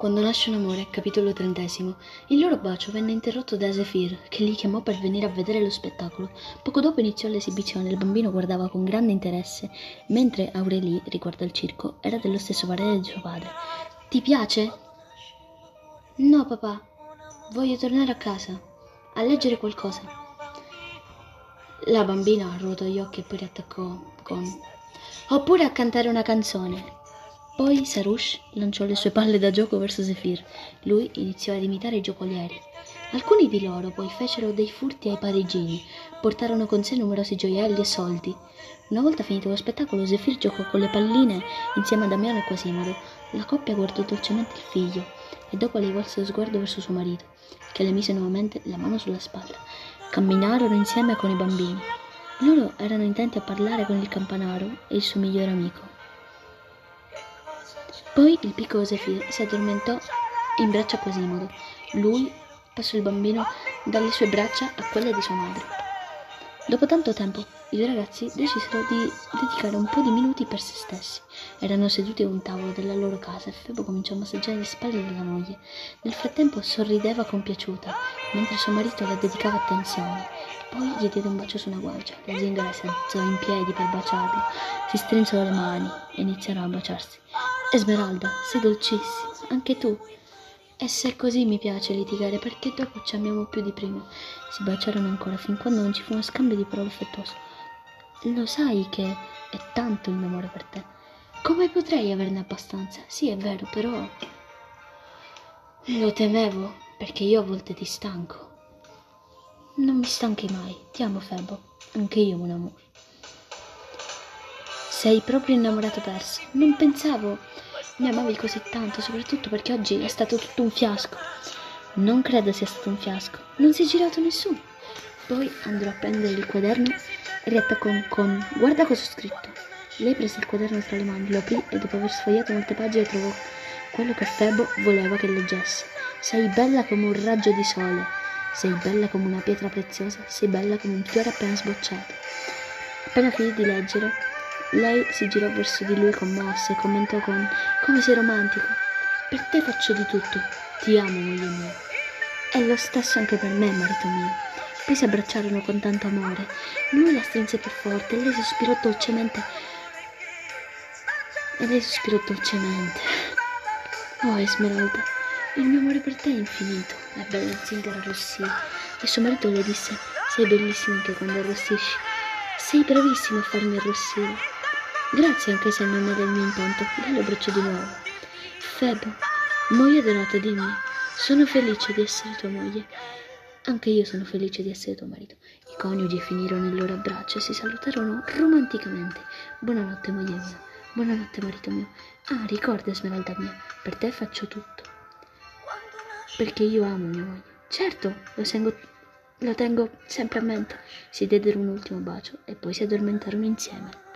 Quando nasce un amore, capitolo trentesimo, il loro bacio venne interrotto da Zephyr, che li chiamò per venire a vedere lo spettacolo. Poco dopo iniziò l'esibizione, il bambino guardava con grande interesse, mentre Aurélie, riguardo al circo, era dello stesso parere di suo padre. Ti piace? No, papà. Voglio tornare a casa, a leggere qualcosa. La bambina ruotò gli occhi e poi riattaccò con... Oppure a cantare una canzone. Poi Sarouche lanciò le sue palle da gioco verso Zephyr. Lui iniziò ad imitare i giocolieri. Alcuni di loro poi fecero dei furti ai parigini, portarono con sé numerosi gioielli e soldi. Una volta finito lo spettacolo, Zephyr giocò con le palline insieme a Damiano e Quasimodo. La coppia guardò dolcemente il figlio e dopo le volse lo sguardo verso suo marito, che le mise nuovamente la mano sulla spalla. Camminarono insieme con i bambini. Loro erano intenti a parlare con il campanaro e il suo migliore amico. Poi il piccolo Zephyr si addormentò in braccio a Quasimodo. Lui passò il bambino dalle sue braccia a quelle di sua madre. Dopo tanto tempo, i due ragazzi decisero di dedicare un po' di minuti per se stessi. Erano seduti a un tavolo della loro casa e Febo cominciò a massaggiare le spalle della moglie. Nel frattempo sorrideva compiaciuta, mentre suo marito le dedicava attenzioni. Poi gli diede un bacio su una guancia. La zingara si alzò in piedi per baciarlo. Si strinsero le mani e iniziarono a baciarsi. Esmeralda, sei dolcissima, anche tu. E se così mi piace litigare, perché dopo ci amiamo più di prima. Si baciarono ancora fin quando non ci fu uno scambio di parole affettuoso. Lo sai che è tanto il mio amore per te. Come potrei averne abbastanza? Sì, è vero, però... Lo temevo, perché io a volte ti stanco. Non mi stanchi mai. Ti amo, Febo. Anche io, mon amore. Sei proprio innamorato perso. Non pensavo mi amavi così tanto, soprattutto perché oggi è stato tutto un fiasco. Non credo sia stato un fiasco. Non si è girato nessuno. Poi andrò a prendere il quaderno e riattaccò con guarda cosa ho scritto. Lei prese il quaderno tra le mani, lo aprì e dopo aver sfogliato molte pagine trovò quello che Febo voleva che leggesse. Sei bella come un raggio di sole, sei bella come una pietra preziosa, sei bella come un fiore appena sbocciato. Appena finì di leggere, lei si girò verso di lui commossa e commentò con come sei romantico. Per te faccio di tutto. Ti amo, moglie mia. È lo stesso anche per me, marito mio. Poi si abbracciarono con tanto amore. Lui la strinse più forte e lei sospirò dolcemente. E lei sospirò dolcemente. Oh, Esmeralda, il mio amore per te è infinito. La bella zingara arrossì e suo marito le disse: Sei bellissima anche quando arrossisci. Sei bravissima a farmi arrossire. Grazie anche se non era il mio impianto. Lei lo abbracciò di nuovo. Febo, moglie donata, dimmi, sono felice di essere tua moglie. Anche io sono felice di essere tuo marito. I coniugi finirono il loro abbraccio e si salutarono romanticamente. Buonanotte, moglie mia. Buonanotte, marito mio. Ah, ricorda, Smeralda mia, per te faccio tutto. Perché io amo mia moglie. Certo, lo, sengo, lo tengo sempre a mente. Si diedero un ultimo bacio e poi si addormentarono insieme.